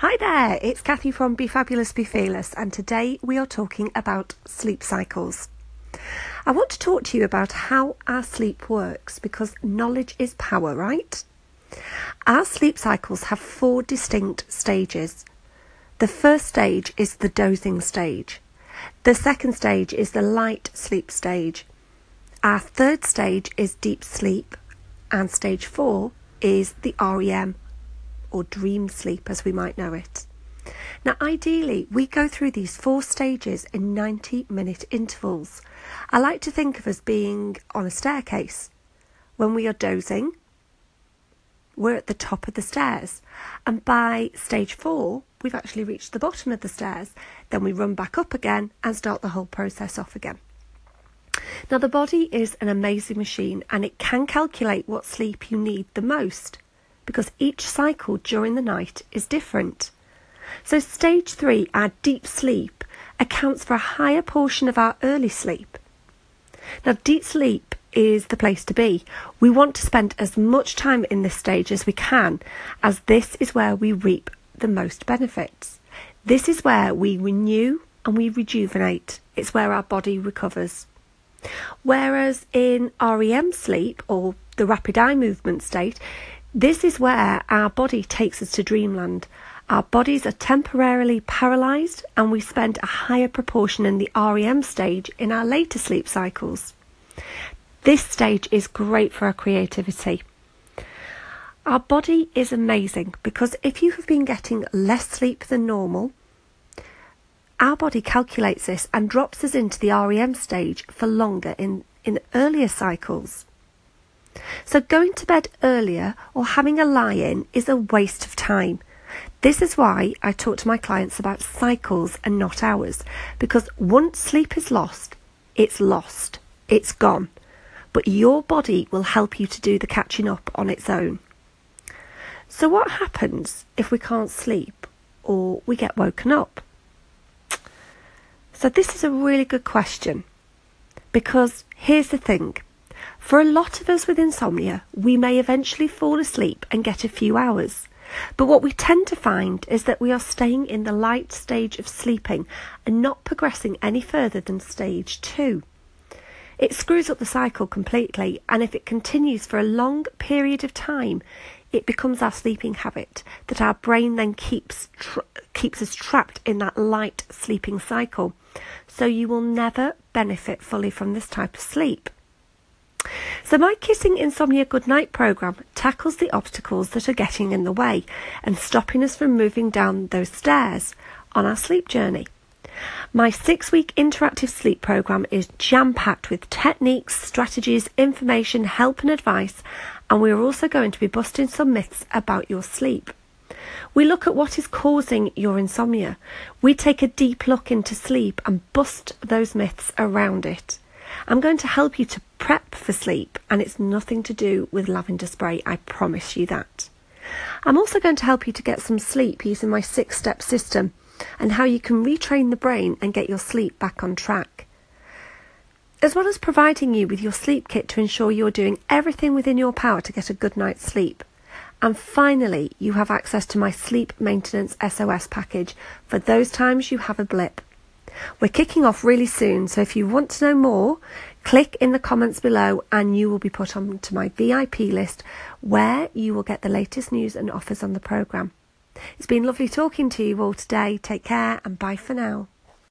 Hi there, it's Kathy from Be Fabulous, Be Fearless, and today we are talking about sleep cycles. I want to talk to you about how our sleep works because knowledge is power, right? Our sleep cycles have four distinct stages. The first stage is the dozing stage, the second stage is the light sleep stage, our third stage is deep sleep, and stage four is the REM or dream sleep as we might know it. Now, ideally, we go through these four stages in 90 minute intervals. I like to think of us being on a staircase. When we are dozing, we're at the top of the stairs, and by stage four, we've actually reached the bottom of the stairs. Then we run back up again and start the whole process off again. Now, the body is an amazing machine and it can calculate what sleep you need the most because each cycle during the night is different. So, stage three, our deep sleep, accounts for a higher portion of our early sleep. Now, deep sleep is the place to be. We want to spend as much time in this stage as we can, as this is where we reap the most benefits. This is where we renew and we rejuvenate. It's where our body recovers. Whereas in REM sleep or the rapid eye movement state, this is where our body takes us to dreamland. Our bodies are temporarily paralyzed, and we spend a higher proportion in the REM stage in our later sleep cycles. This stage is great for our creativity. Our body is amazing because if you have been getting less sleep than normal, our body calculates this and drops us into the REM stage for longer in, in earlier cycles. So, going to bed earlier or having a lie in is a waste of time. This is why I talk to my clients about cycles and not hours, because once sleep is lost, it's lost, it's gone. But your body will help you to do the catching up on its own. So, what happens if we can't sleep or we get woken up? So, this is a really good question because here's the thing for a lot of us with insomnia, we may eventually fall asleep and get a few hours. But what we tend to find is that we are staying in the light stage of sleeping and not progressing any further than stage two. It screws up the cycle completely, and if it continues for a long period of time, it becomes our sleeping habit that our brain then keeps tra- keeps us trapped in that light sleeping cycle. So you will never benefit fully from this type of sleep. So, my Kissing Insomnia Goodnight program tackles the obstacles that are getting in the way and stopping us from moving down those stairs on our sleep journey. My six week interactive sleep program is jam packed with techniques, strategies, information, help, and advice, and we are also going to be busting some myths about your sleep. We look at what is causing your insomnia. We take a deep look into sleep and bust those myths around it. I'm going to help you to prep for sleep, and it's nothing to do with lavender spray, I promise you that. I'm also going to help you to get some sleep using my six step system and how you can retrain the brain and get your sleep back on track. As well as providing you with your sleep kit to ensure you're doing everything within your power to get a good night's sleep. And finally, you have access to my sleep maintenance SOS package for those times you have a blip. We're kicking off really soon, so if you want to know more, click in the comments below and you will be put onto my VIP list where you will get the latest news and offers on the programme. It's been lovely talking to you all today. Take care and bye for now.